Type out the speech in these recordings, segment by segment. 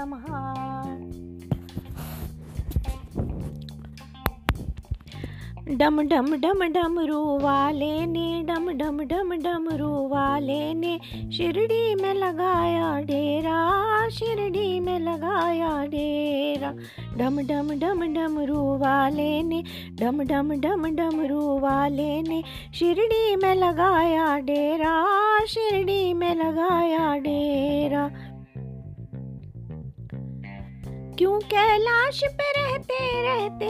लम्हा डम डम डम डमरू वाले ने डम डम डम डमरू वाले ने शिरडी में लगाया डेरा शिरडी में लगाया डेरा डम डम डम डमरू वाले ने डम डम डम डमरू वाले ने शिरडी में लगाया डेरा शिरडी में लगाया डेरा क्यों कैलाश पे रहते रहते?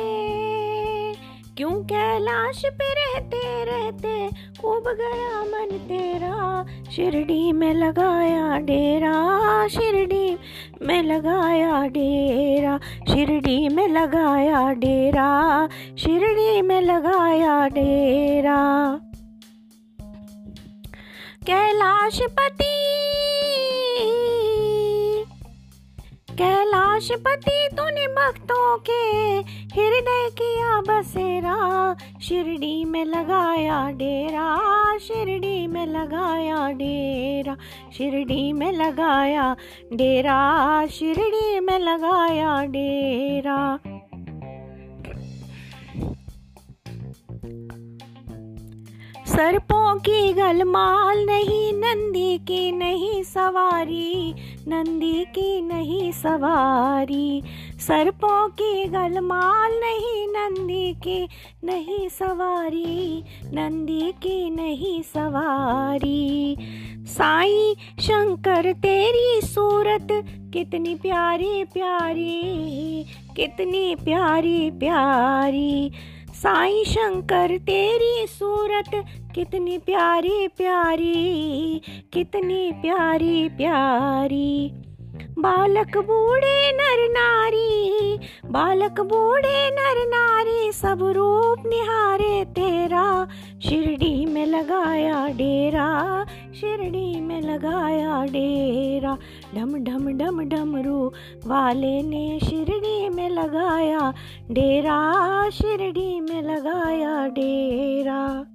क्यों कैलाश पे रहते रहते? खूब गया मन तेरा, शिरडी में लगाया डेरा, शिरडी में लगाया डेरा, शिरडी में लगाया डेरा, शिरडी में लगाया डेरा। कैलाश पति कैलाशपति तूने भक्तों के हृदय किया बसेरा। शिरडी में लगाया डेरा, शिरडी में लगाया डेरा, शिरडी में लगाया डेरा, शिरडी में लगाया डेरा। सर्पों की गलमाल नहीं, नंदी की नहीं सवारी, नंदी की नहीं सवारी। सर्पों की गलमाल नहीं, नंदी की नहीं सवारी, नंदी की नहीं सवारी। साई शंकर, तेरी सूरत कितनी प्यारी प्यारी, कितनी प्यारी प्यारी। साई शंकर, तेरी सूरत कितनी प्यारी प्यारी, कितनी प्यारी प्यारी। बालक बूढ़े नर नारी, बालक बूढ़े नर नारी, सब रूप निहारे तेरा। शिरडी में लगाया डेरा, शिरडी में लगाया डेरा। ढम ढम ढम डमरू वाले ने शिरडी में लगाया डेरा, शिरडी लगाया डेरा।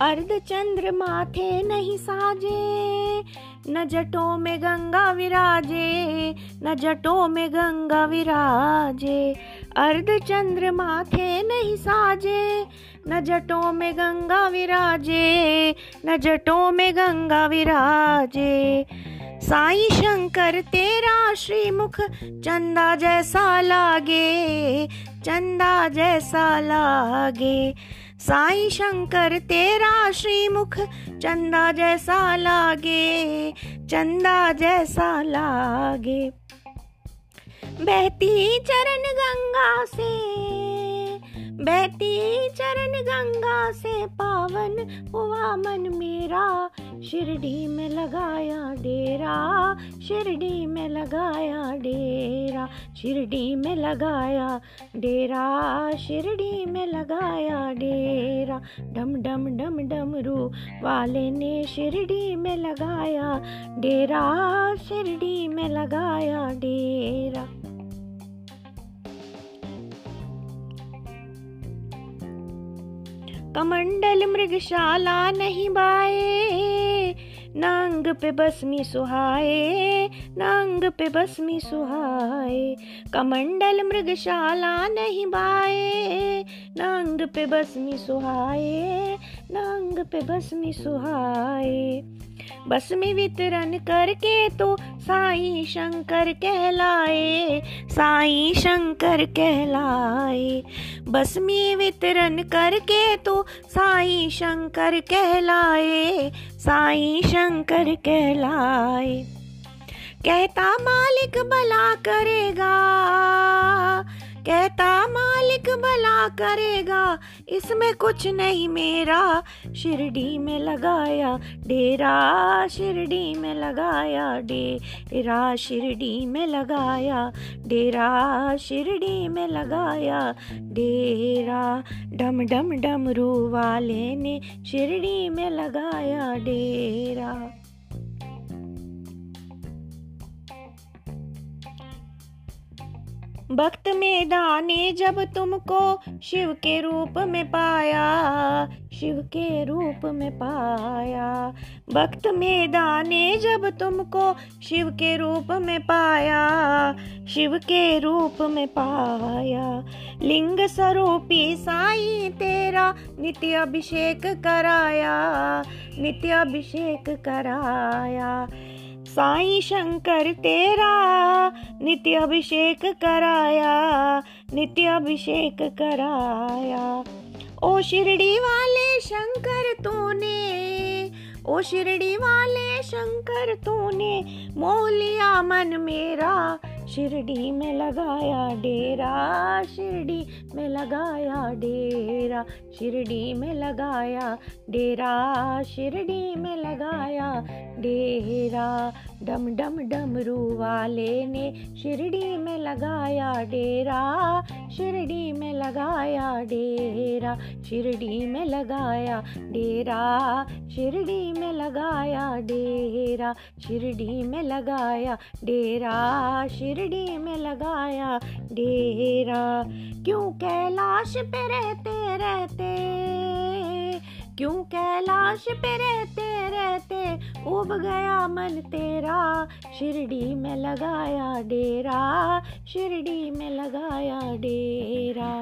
अर्ध चंद्र माथे नहीं साजे, न जटों में गंगा विराजे, न जटों में गंगा विराजे। अर्ध चंद्र माथे नहीं साजे, न जटों में गंगा विराजे, न जटों में गंगा विराजे। साई शंकर, तेरा श्रीमुख चंदा जैसा लागे, चंदा जैसा लागे। साई शंकर, तेरा श्रीमुख चंदा जैसा लागे, चंदा जैसा लागे। बहती चरण गंगा से बहती चरण गंगा से पावन हुआ मन मेरा। शिरडी में लगाया डेरा, शिरडी में लगाया डेरा, शिरडी में लगाया डेरा, शिरडी में लगाया डेरा। डम डम डम डमरू वाले ने शिरडी में लगाया डेरा, शिरडी में लगाया डेरा। कमंडल मृगशाला नहीं बाए। नांग पे बसमी सुहाए, नांग पे बसमी सुहाए। कमंडल मृगशाला नहीं बाए। नांग पे बसमी सुहाए, नांग पे बसमी सुहाए। बस में वितरण करके तो साई शंकर कहलाए, साई शंकर कहलाए। बस में वितरण करके तो साई शंकर कहलाए, साई शंकर कहलाए। कहता मालिक भला करेगा कहता, मालिक भला करेगा, इसमें कुछ नहीं मेरा। शिरडी में लगाया डेरा, शिरडी में लगाया डेरा, शिरडी में लगाया डेरा, शिरडी में लगाया डेरा। डम डम डमरू वाले ने शिरडी में लगाया डेरा। भक्त में दाने जब तुमको शिव के रूप में पाया, शिव के रूप में पाया। भक्त में दाने जब तुमको शिव के रूप में पाया, शिव के रूप में पाया। लिंग स्वरूपी साई तेरा नित्य अभिषेक कराया, नित्य अभिषेक कराया। साई शंकर तेरा, नित्य अभिषेक कराया, नित्य अभिषेक कराया। ओ शिरडी वाले शंकर तूने, ओ शिरडी वाले शंकर तूने, मोह लिया मन मेरा शिरडी में लगाया डेरा, शिरडी में लगाया डेरा, शिरडी में लगाया डेरा, शिरडी में लगाया डेरा। डम डम डमरू वाले ने शिरडी में लगाया डेरा शिरडी में लगाया डेरा, शिरडी में लगाया डेरा, शिरडी में लगाया डेरा, शिरडी में लगाया डेरा, शिरडी में लगाया डेरा। क्यों कैलाश पे रहते रहते? क्यों कैलाश पे रहते रहते उब गया मन तेरा, शिरडी में लगाया डेरा, शिरडी में लगाया डेरा।